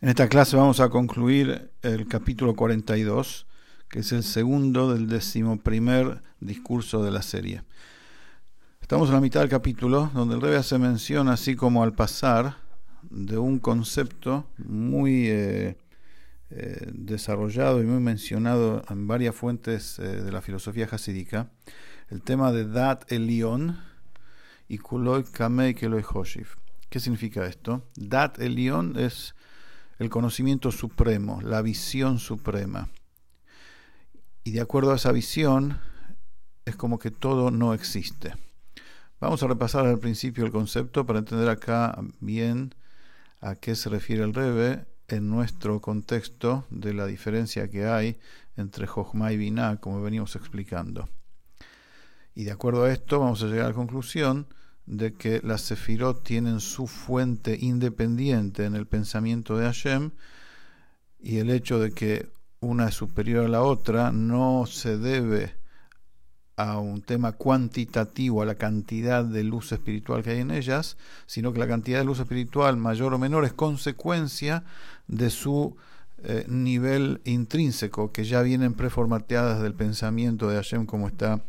En esta clase vamos a concluir el capítulo 42, que es el segundo del decimoprimer discurso de la serie. Estamos en la mitad del capítulo, donde el rey hace mención, así como al pasar, de un concepto muy eh, eh, desarrollado y muy mencionado en varias fuentes eh, de la filosofía hasídica, el tema de Dat Elion y Kuloi Kamei Keloi Hoshif. ¿Qué significa esto? Dat Elion es el conocimiento supremo, la visión suprema. Y de acuerdo a esa visión, es como que todo no existe. Vamos a repasar al principio el concepto para entender acá bien a qué se refiere el Rebe en nuestro contexto de la diferencia que hay entre Jochma y Binah, como venimos explicando. Y de acuerdo a esto, vamos a llegar a la conclusión de que las sefirot tienen su fuente independiente en el pensamiento de Hashem y el hecho de que una es superior a la otra no se debe a un tema cuantitativo, a la cantidad de luz espiritual que hay en ellas, sino que la cantidad de luz espiritual mayor o menor es consecuencia de su eh, nivel intrínseco, que ya vienen preformateadas del pensamiento de Hashem como está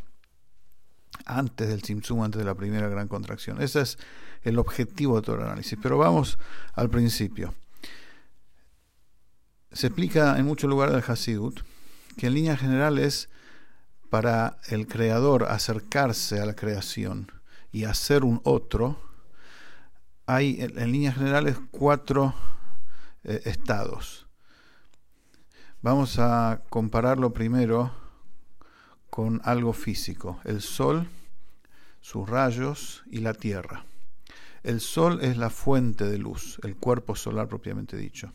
antes del Tzimtzum, antes de la primera gran contracción. Ese es el objetivo de todo el análisis. Pero vamos al principio. Se explica en muchos lugares del Hasidut que en líneas generales para el creador acercarse a la creación y hacer un otro, hay en líneas generales cuatro eh, estados. Vamos a compararlo primero con algo físico, el sol, sus rayos y la tierra. El sol es la fuente de luz, el cuerpo solar propiamente dicho.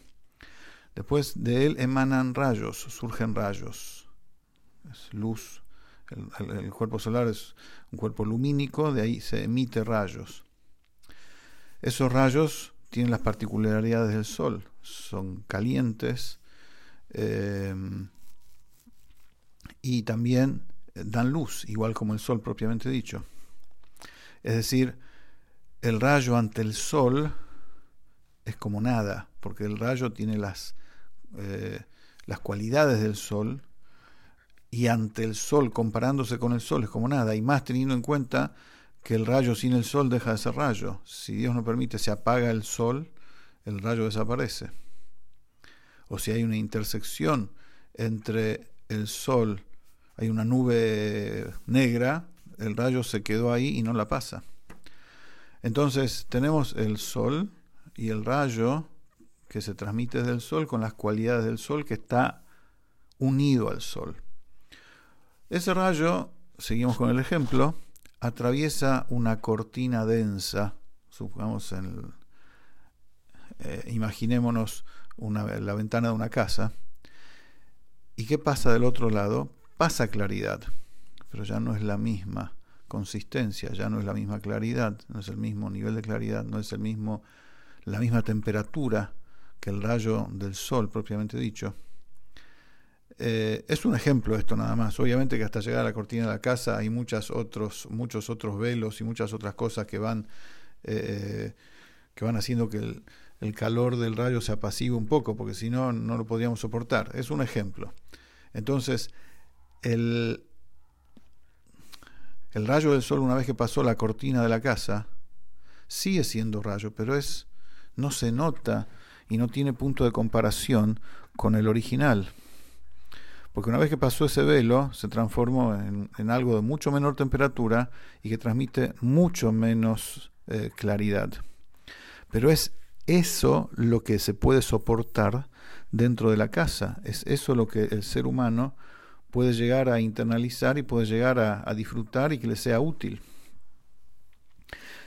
Después de él emanan rayos, surgen rayos. Es luz. El, cuerpo solar es un cuerpo lumínico, de ahí se emite rayos. Esos rayos tienen las particularidades del sol. Son calientes, eh, y también dan luz, igual como el sol propiamente dicho. Es decir, el rayo ante el sol es como nada, porque el rayo tiene las, eh, las cualidades del sol y ante el sol, comparándose con el sol, es como nada, y más teniendo en cuenta que el rayo sin el sol deja de ser rayo. Si Dios no permite, se apaga el sol, el rayo desaparece. O si hay una intersección entre el sol hay una nube negra, el rayo se quedó ahí y no la pasa. Entonces tenemos el sol y el rayo que se transmite del sol con las cualidades del sol que está unido al sol. Ese rayo, seguimos con el ejemplo, atraviesa una cortina densa, supongamos en eh, imaginémonos la ventana de una casa, ¿y qué pasa del otro lado? pasa claridad, pero ya no es la misma consistencia, ya no es la misma claridad, no es el mismo nivel de claridad, no es el mismo la misma temperatura que el rayo del sol propiamente dicho. Eh, es un ejemplo esto nada más. Obviamente que hasta llegar a la cortina de la casa hay muchas otros, muchos otros velos y muchas otras cosas que van, eh, que van haciendo que el, el calor del rayo se apacigue un poco, porque si no, no lo podríamos soportar. Es un ejemplo. Entonces, el, el rayo del sol, una vez que pasó la cortina de la casa, sigue siendo rayo, pero es no se nota y no tiene punto de comparación con el original. Porque una vez que pasó ese velo, se transformó en, algo de mucho menor temperatura y que transmite mucho menos eh, claridad. Pero es eso lo que se puede soportar dentro de la casa. Es eso lo que el ser humano puede llegar a internalizar y puede llegar a, disfrutar y que le sea útil.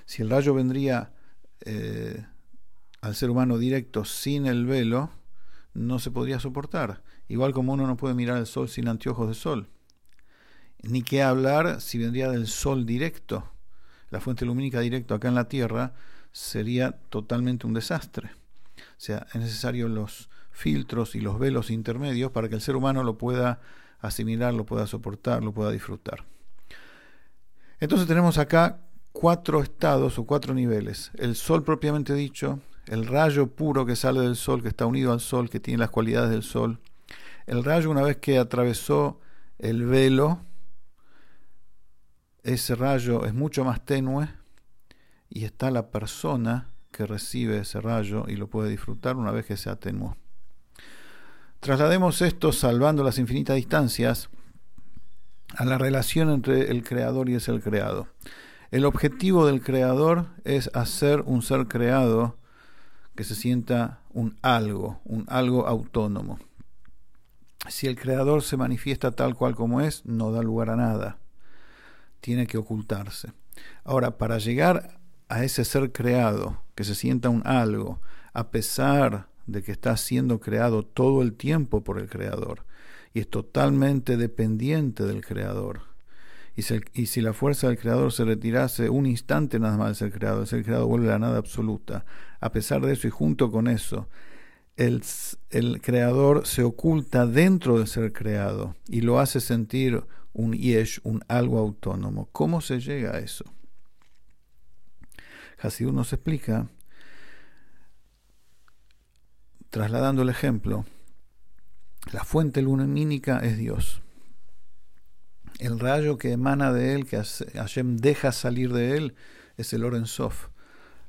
Si el rayo vendría eh, al ser humano directo sin el velo, no se podría soportar. Igual como uno no puede mirar el sol sin anteojos de sol. Ni qué hablar si vendría del sol directo. La fuente lumínica directo acá en la Tierra sería totalmente un desastre. O sea, es necesario los filtros y los velos intermedios para que el ser humano lo pueda asimilar, lo pueda soportar, lo pueda disfrutar. Entonces tenemos acá cuatro estados o cuatro niveles. El sol propiamente dicho, el rayo puro que sale del sol, que está unido al sol, que tiene las cualidades del sol, el rayo una vez que atravesó el velo, ese rayo es mucho más tenue y está la persona que recibe ese rayo y lo puede disfrutar una vez que se atenuó. Traslademos esto, salvando las infinitas distancias, a la relación entre el creador y el ser creado. El objetivo del creador es hacer un ser creado que se sienta un algo, un algo autónomo. Si el creador se manifiesta tal cual como es, no da lugar a nada. Tiene que ocultarse. Ahora, para llegar a ese ser creado, que se sienta un algo, a pesar de que está siendo creado todo el tiempo por el creador, y es totalmente dependiente del creador, y si, la fuerza del creador se retirase un instante nada más del ser creado, el ser creado vuelve a la nada absoluta. A pesar de eso y junto con eso, el, el, creador se oculta dentro del ser creado y lo hace sentir un yesh, un algo autónomo. ¿Cómo se llega a eso? Hasidú nos explica, trasladando el ejemplo, la fuente lumínica es Dios el rayo que emana de él, que Hashem deja salir de él, es el Oren Sof,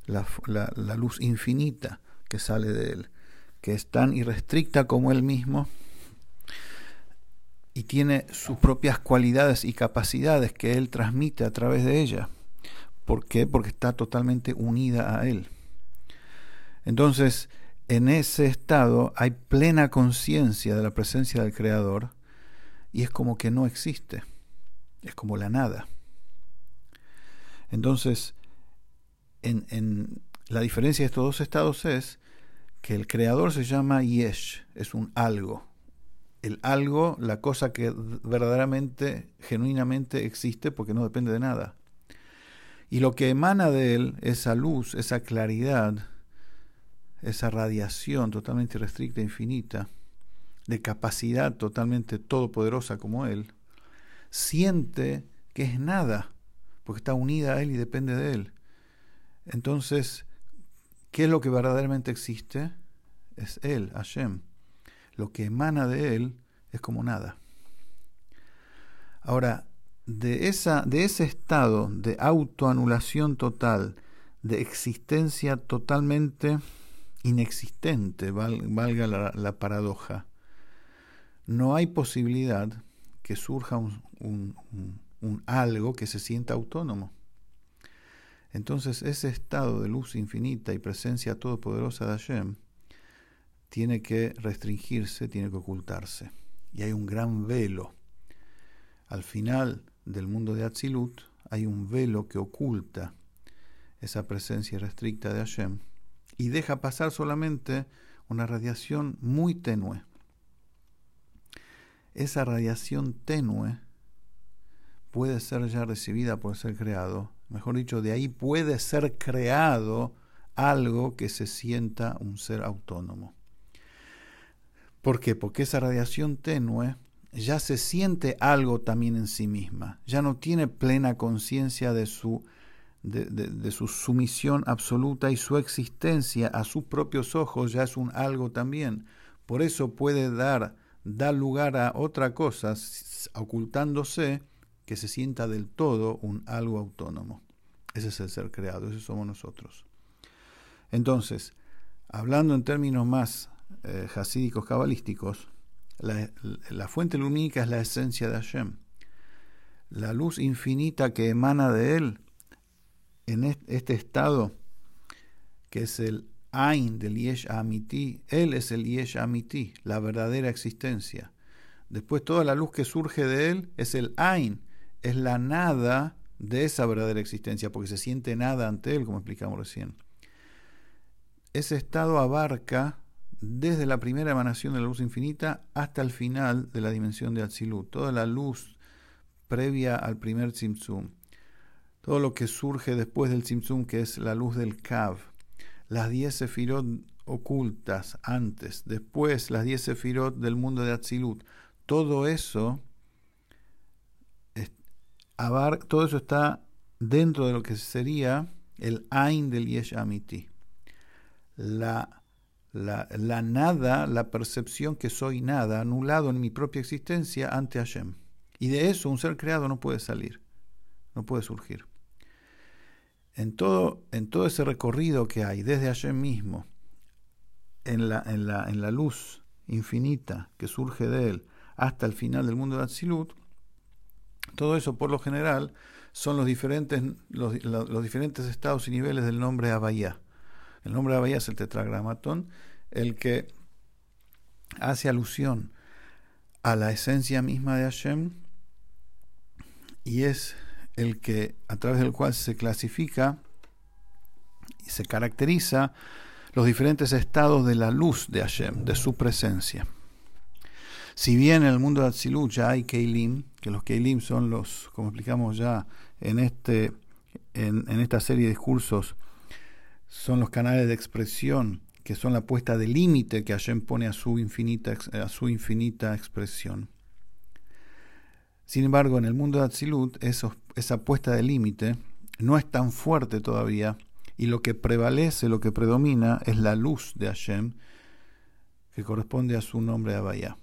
la, la, luz infinita que sale de él, que es tan irrestricta como él mismo y tiene sus propias cualidades y capacidades que él transmite a través de ella. ¿Por qué? Porque está totalmente unida a él. Entonces, en ese estado hay plena conciencia de la presencia del Creador y es como que no existe es como la nada. Entonces, en, la diferencia de estos dos estados es que el creador se llama Yesh, es un algo. El algo, la cosa que verdaderamente, genuinamente existe porque no depende de nada. Y lo que emana de él, esa luz, esa claridad, esa radiación totalmente restricta, infinita, de capacidad totalmente todopoderosa como él, siente que es nada, porque está unida a Él y depende de Él. Entonces, ¿qué es lo que verdaderamente existe? Es Él, Hashem. Lo que emana de Él es como nada. Ahora, de, esa, de ese estado de autoanulación total, de existencia totalmente inexistente, valga la paradoja, no hay posibilidad que surja un, algo que se sienta autónomo. Entonces ese estado de luz infinita y presencia todopoderosa de Hashem tiene que restringirse, tiene que ocultarse. Y hay un gran velo. Al final del mundo de Atzilut hay un velo que oculta esa presencia restricta de Hashem y deja pasar solamente una radiación muy tenue esa radiación tenue puede ser ya recibida por ser creado. Mejor dicho, de ahí puede ser creado algo que se sienta un ser autónomo. ¿Por qué? Porque esa radiación tenue ya se siente algo también en sí misma, ya no tiene plena conciencia de su, de, de, su sumisión absoluta y su existencia a sus propios ojos ya es un algo también. Por eso puede dar da lugar a otra cosa, ocultándose, que se sienta del todo un algo autónomo. Ese es el ser creado, ese somos nosotros. Entonces, hablando en términos más eh, hasídicos cabalísticos, la, la, fuente lumínica es la esencia de Hashem. La luz infinita que emana de él en este estado, que es el Ain del Yesh Amiti, Él es el Yesh Amiti, la verdadera existencia. Después toda la luz que surge de Él es el Ain, es la nada de esa verdadera existencia, porque se siente nada ante Él, como explicamos recién. Ese estado abarca desde la primera emanación de la luz infinita hasta el final de la dimensión de Atzilut, toda la luz previa al primer Tzimtzum, todo lo que surge después del Tzimtzum, que es la luz del Kav, las diez sefirot ocultas antes, después las diez sefirot del mundo de Atzilut. Todo eso, todo eso está dentro de lo que sería el Ain del Yesh Amiti. la, la, la, nada, la percepción que soy nada, anulado en mi propia existencia ante Hashem. Y de eso un ser creado no puede salir, no puede surgir. En todo, en todo ese recorrido que hay, desde Hashem mismo, en la, en la, en la luz infinita que surge de él, hasta el final del mundo de Atzilut, todo eso por lo general son los diferentes, los, diferentes estados y niveles del nombre Abayá. El nombre Abayá es el tetragramatón, el que hace alusión a la esencia misma de Hashem y es el que a través del cual se clasifica y se caracteriza los diferentes estados de la luz de Hashem, de su presencia. Si bien en el mundo de Atzilut ya hay Keilim, que los Keilim son los, como explicamos ya en, este, en, en esta serie de discursos, son los canales de expresión que son la puesta de límite que Hashem pone a su infinita, a su infinita expresión. Sin embargo, en el mundo de Atzilut, esa puesta de límite no es tan fuerte todavía, y lo que prevalece, lo que predomina, es la luz de Hashem, que corresponde a su nombre Abaya.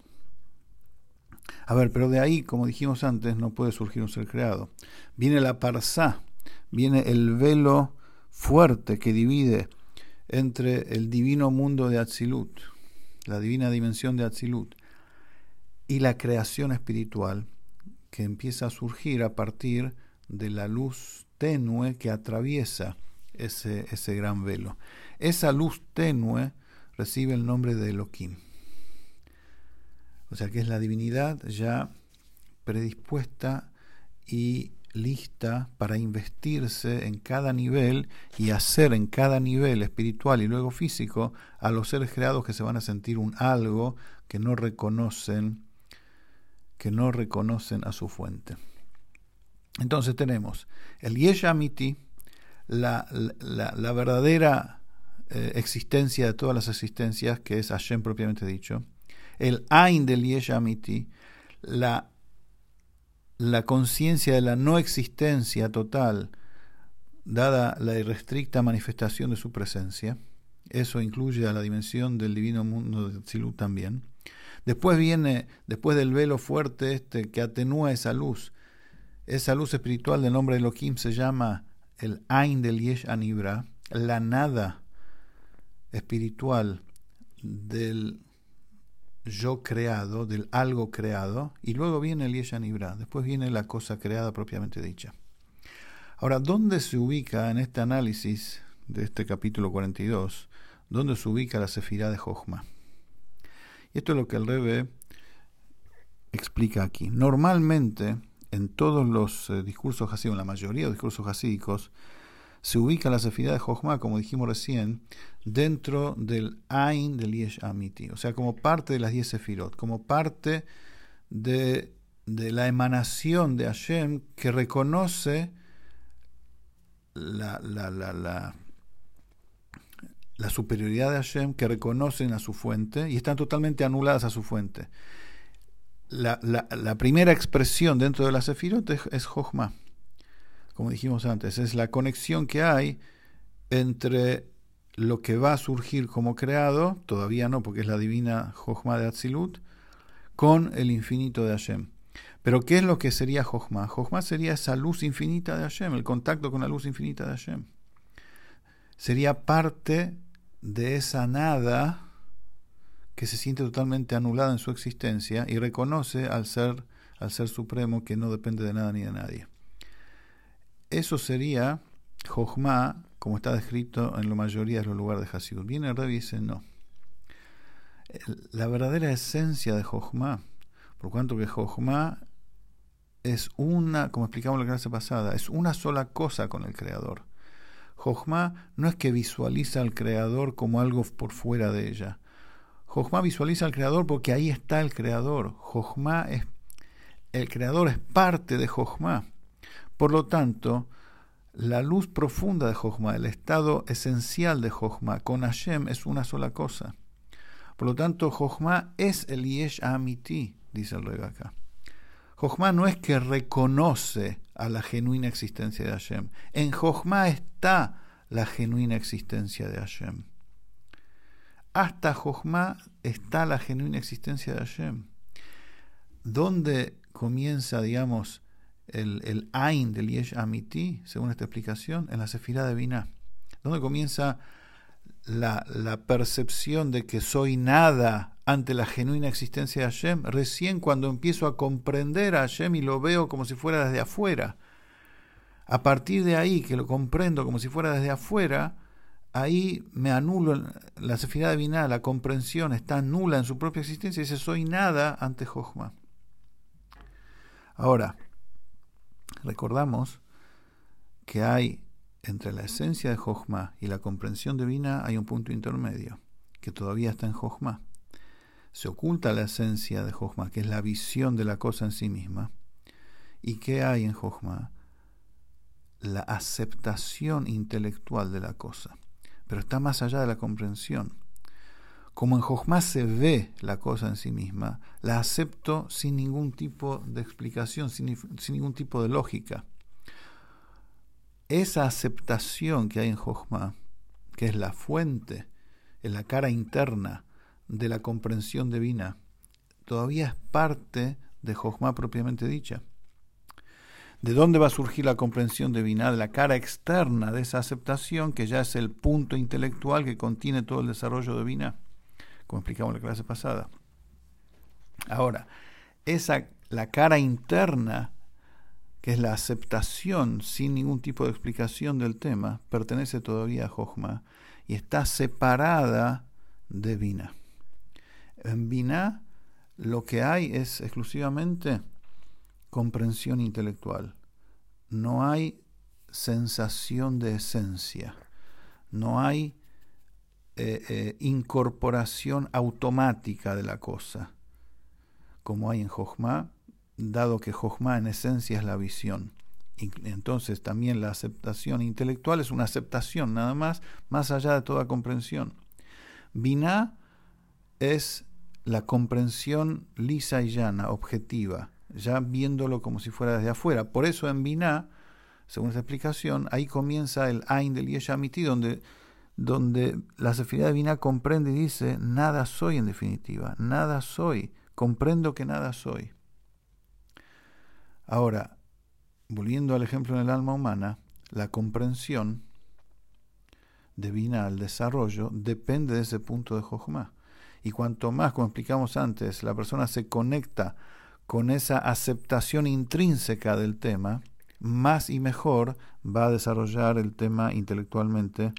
A ver, pero de ahí, como dijimos antes, no puede surgir un ser creado. Viene la parsá, viene el velo fuerte que divide entre el divino mundo de Atzilut, la divina dimensión de Atzilut, y la creación espiritual que empieza a surgir a partir de la luz tenue que atraviesa ese, ese gran velo. Esa luz tenue recibe el nombre de Elohim. O sea que es la divinidad ya predispuesta y lista para investirse en cada nivel y hacer en cada nivel espiritual y luego físico a los seres creados que se van a sentir un algo que no reconocen que no reconocen a su fuente. Entonces tenemos el Yeshamiti, la, la, verdadera eh, existencia de todas las existencias, que es Hashem propiamente dicho, el Ain del Yeshamiti, la, la conciencia de la no existencia total, dada la irrestricta manifestación de su presencia. Eso incluye a la dimensión del divino mundo de Tzilut también. Después viene, después del velo fuerte este que atenúa esa luz, esa luz espiritual del nombre de Elohim se llama el Ain del Yesh Anibra, la nada espiritual del yo creado, del algo creado, y luego viene el Yeshanibra, después viene la cosa creada propiamente dicha. Ahora, ¿dónde se ubica en este análisis de este capítulo 42, dónde se ubica la Sefirá de Jochma? Y esto es lo que el Rebe explica aquí. Normalmente, en todos los eh, discursos hasídicos, en la mayoría de los discursos hasídicos, se ubica la Sefirá de Jochma, como dijimos recién, dentro del Ain del Yesh Amiti, o sea, como parte de las diez Sefirot, como parte de, la emanación de Hashem que reconoce la, la, la, superioridad de Hashem, que reconocen a su fuente y están totalmente anuladas a su fuente. La, primera expresión dentro de la Sefirot es, es Jochma como dijimos antes, es la conexión que hay entre lo que va a surgir como creado, todavía no, porque es la divina Jochma de Atzilut, con el infinito de Hashem. Pero ¿qué es lo que sería Jochma? Jochma sería esa luz infinita de Hashem, el contacto con la luz infinita de Hashem. Sería parte de esa nada que se siente totalmente anulada en su existencia y reconoce al ser, al ser supremo que no depende de nada ni de nadie. Eso sería Jochma, como está descrito en la mayoría de los lugares de Hasidut. Viene el Rebbe y dice, no. La verdadera esencia de Jochma, por cuanto que Jochma es una, como explicamos la clase pasada, es una sola cosa con el Creador. Jochma no es que visualiza al Creador como algo por fuera de ella. Jochma visualiza al Creador porque ahí está el Creador. Jochma es, el Creador es parte de Jochma. Por lo tanto, la luz profunda de Jochma, el estado esencial de Jochma, con Hashem es una sola cosa. Por lo tanto, Jochma es el Yesh Amiti, dice el rey acá. Jochma no es que reconoce a la genuina existencia de Hashem. En Jochma está la genuina existencia de Hashem. hasta Jochma está la genuina existencia de Hashem. ¿Dónde comienza, digamos, el, el Ain del Yesh Amiti, según esta explicación? En la Sefirá de Binah. ¿Dónde comienza la, la, percepción de que soy nada ante la genuina existencia de Hashem? Recién cuando empiezo a comprender a Hashem y lo veo como si fuera desde afuera. A partir de ahí, que lo comprendo como si fuera desde afuera, ahí me anulo la sefirá divina, la comprensión está nula en su propia existencia y dice soy nada ante Jochma. Ahora, recordamos que hay entre la esencia de Jochma y la comprensión divina hay un punto intermedio, que todavía está en Jochma. Se oculta la esencia de Jochma, que es la visión de la cosa en sí misma. ¿Y qué hay en Jochma? la aceptación intelectual de la cosa, pero está más allá de la comprensión. Como en Jochma se ve la cosa en sí misma, la acepto sin ningún tipo de explicación, sin, ningún tipo de lógica. Esa aceptación que hay en Jochma, que es la fuente, en la cara interna de la comprensión divina, todavía es parte de Jochma propiamente dicha. ¿De dónde va a surgir la comprensión divina? De la cara externa de esa aceptación, que ya es el punto intelectual que contiene todo el desarrollo de Vina, como explicamos en la clase pasada. Ahora, esa, la cara interna, que es la aceptación sin ningún tipo de explicación del tema, pertenece todavía a Jochma y está separada de Vina. En Vina lo que hay es exclusivamente comprensión intelectual. No hay sensación de esencia. No hay eh, eh, incorporación automática de la cosa, como hay en Jochma, dado que Jochma en esencia es la visión. Entonces también la aceptación intelectual es una aceptación nada más, más allá de toda comprensión. Binah es la comprensión lisa y llana, objetiva, ya viéndolo como si fuera desde afuera. Por eso en Binah, según esta explicación, ahí comienza el Ain del Yeshamiti, donde, donde la Sefirá de Binah comprende y dice, nada soy en definitiva, nada soy, comprendo que nada soy. Ahora, volviendo al ejemplo en el alma humana, la comprensión de Binah al desarrollo depende de ese punto de Jochma. Y cuanto más, como explicamos antes, la persona se conecta con esa aceptación intrínseca del tema, más y mejor va a desarrollar el tema intelectualmente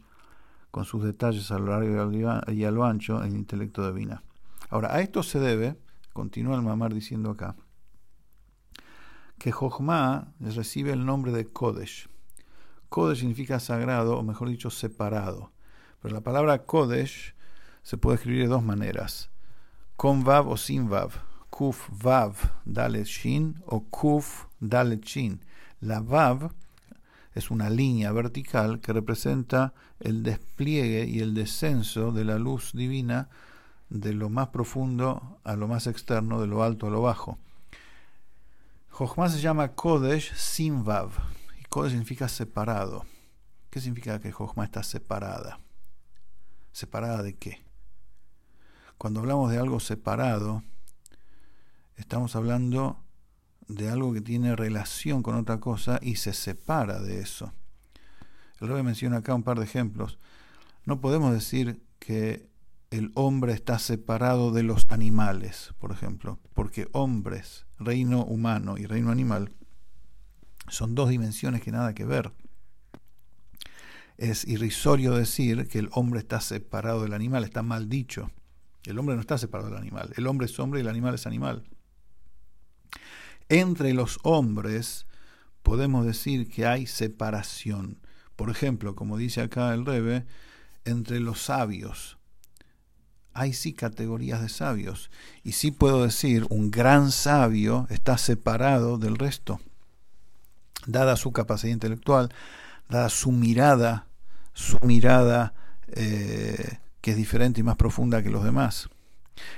con sus detalles a lo largo y a lo ancho el intelecto de. Ahora, a esto se debe, continúa el mamar diciendo acá, que Jochma recibe el nombre de Kodesh. Kodesh significa sagrado, o mejor dicho, separado. Pero la palabra Kodesh se puede escribir de dos maneras, con Vav o sin Vav. Kuf Vav Dalet Shin o Kuf Dalet Shin. La Vav es una línea vertical que representa el despliegue y el descenso de la luz divina de lo más profundo a lo más externo, de lo alto a lo bajo. Jochma se llama Kodesh sin Vav. Y Kodesh significa separado. ¿Qué significa que Jochma está separada? ¿Separada de qué? Cuando hablamos de algo separado, estamos hablando de algo que tiene relación con otra cosa y se separa de eso. El rey menciona acá un par de ejemplos. No podemos decir que el hombre está separado de los animales, por ejemplo, porque hombres, reino humano y reino animal, son dos dimensiones que nada que ver. Es irrisorio decir que el hombre está separado del animal, está mal dicho. El hombre no está separado del animal, el hombre es hombre y el animal es animal. Entre los hombres podemos decir que hay separación. Por ejemplo, como dice acá el Rebe, entre los sabios. Hay sí categorías de sabios. Y sí puedo decir, un gran sabio está separado del resto. Dada su capacidad intelectual, dada su mirada, su mirada eh, que es diferente y más profunda que los demás.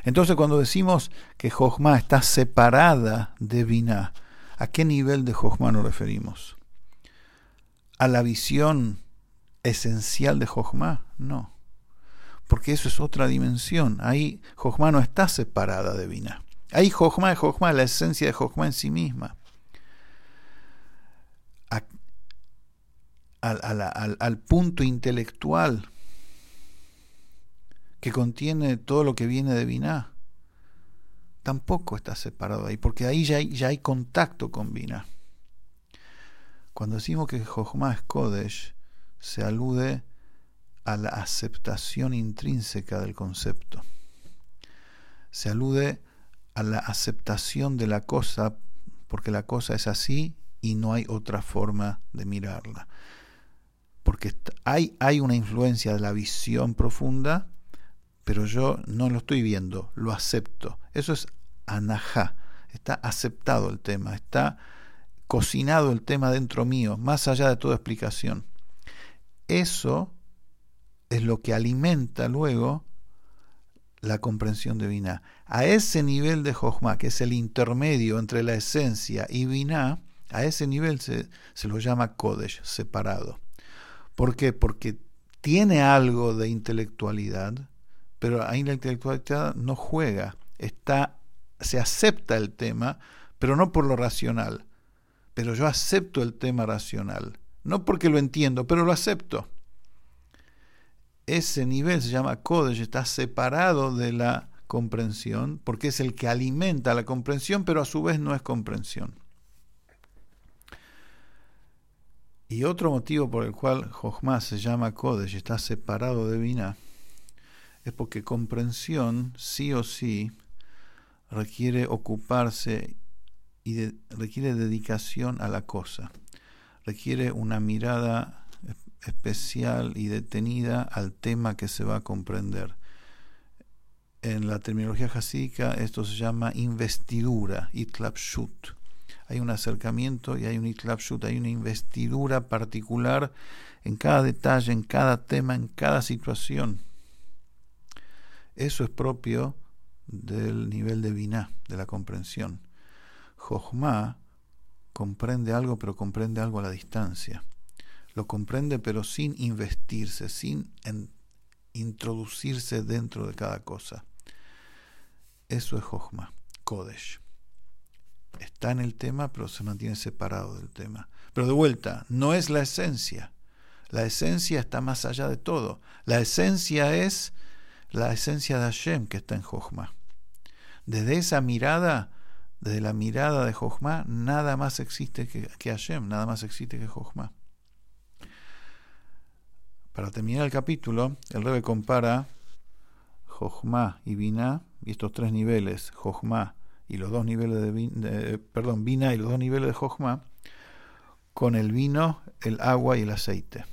Entonces cuando decimos que Jochma está separada de Binah, ¿a qué nivel de Jochma nos referimos? ¿A la visión esencial de Jochma? No. porque eso es otra dimensión. Ahí Jochma no está separada de Binah. Ahí Jochma es Jochma, la esencia de Jochma en sí misma. al, punto intelectual que contiene todo lo que viene de Binah, tampoco está separado ahí, porque ahí ya hay, ya hay contacto con Binah. Cuando decimos que Jochma es Kodesh, se alude a la aceptación intrínseca del concepto. Se alude a la aceptación de la cosa porque la cosa es así y no hay otra forma de mirarla porque hay, hay una influencia de la visión profunda, pero yo no lo estoy viendo, lo acepto. Eso es anajá, está aceptado el tema, está cocinado el tema dentro mío, más allá de toda explicación. Eso es lo que alimenta luego la comprensión de Binah. A ese nivel de Jochma, que es el intermedio entre la esencia y Binah, a ese nivel se, se lo llama Kodesh, separado. ¿Por qué? Porque tiene algo de intelectualidad, pero ahí la intelectualidad no juega, está, se acepta el tema, pero no por lo racional. Pero yo acepto el tema racional, no porque lo entiendo, pero lo acepto. Ese nivel se llama Kodesh, está separado de la comprensión, porque es el que alimenta la comprensión, pero a su vez no es comprensión. Y otro motivo por el cual Jochma se llama Kodesh, está separado de Binah, es porque comprensión, sí o sí, requiere ocuparse y requiere dedicación a la cosa, requiere una mirada especial y detenida al tema que se va a comprender. En la terminología jasídica esto se llama investidura, itlapshut hay un acercamiento y hay un itlapshut, hay una investidura particular en cada detalle, en cada tema, en cada situación. Eso es propio del nivel de Binah, de la comprensión. Jochma comprende algo, pero comprende algo a la distancia. Lo comprende, pero sin investirse, sin introducirse dentro de cada cosa. Eso es Jochma, Kodesh está en el tema, pero se mantiene separado del tema. Pero de vuelta, no es la esencia. La esencia está más allá de todo. La esencia es la esencia de Hashem que está en Jochma. Desde esa mirada, desde la mirada de Jochma, nada más existe que, Hashem, nada más existe que Jochma. Para terminar el capítulo, el Rebe compara Jochma y Binah, y estos tres niveles, Jochma, y los dos niveles de, perdón, vina y los dos niveles de Jochma con el vino, el agua y el aceite.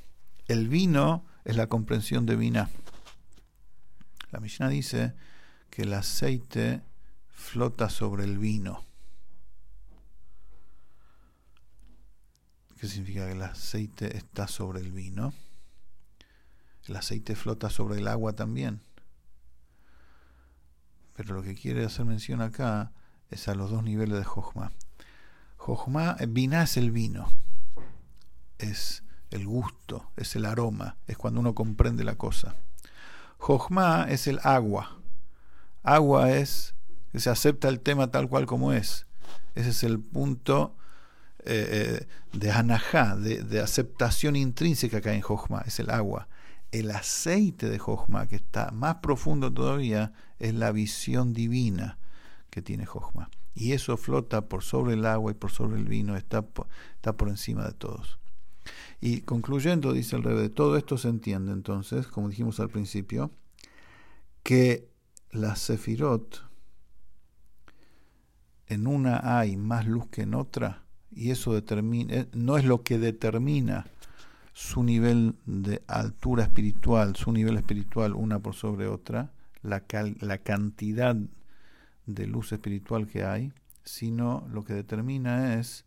El vino es la comprensión de vina. La Mishnah dice que el aceite flota sobre el vino. ¿Qué significa que el aceite está sobre el vino? El aceite flota sobre el agua también. Pero lo que quiere hacer mención acá es a los dos niveles de Jochma. Jochma, vina es el vino, es el gusto, es el aroma, es cuando uno comprende la cosa. Jochma es el agua. Agua es que se acepta el tema tal cual como es. Ese es el punto eh, eh, de anajá, de, aceptación intrínseca que hay en Jochma, es el agua. El aceite de Jochma, que está más profundo todavía, es la visión divina que tiene Jochma. Y eso flota por sobre el agua y por sobre el vino, está está por encima de todos. Y concluyendo, dice el rey, de todo esto se entiende entonces, como dijimos al principio, que la Sefirot, en una hay más luz que en otra, y eso determina, eh, no es lo que determina su nivel de altura espiritual, su nivel espiritual una por sobre otra, la, la cantidad de luz espiritual que hay, sino lo que determina es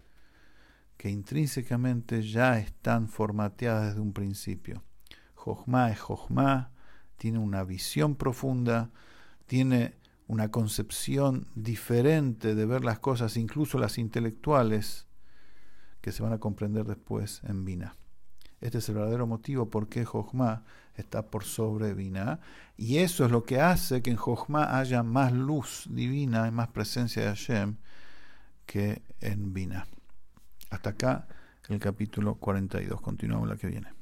que intrínsecamente ya están formateadas desde un principio. Jochma es Jochma, tiene una visión profunda, tiene una concepción diferente de ver las cosas, incluso las intelectuales, que se van a comprender después en Vina. Este es el verdadero motivo por qué Jochma está por sobre Binah. Y eso es lo que hace que en Jochma haya más luz divina y más presencia de Hashem que en Binah. Hasta acá el capítulo 42. Continuamos la que viene.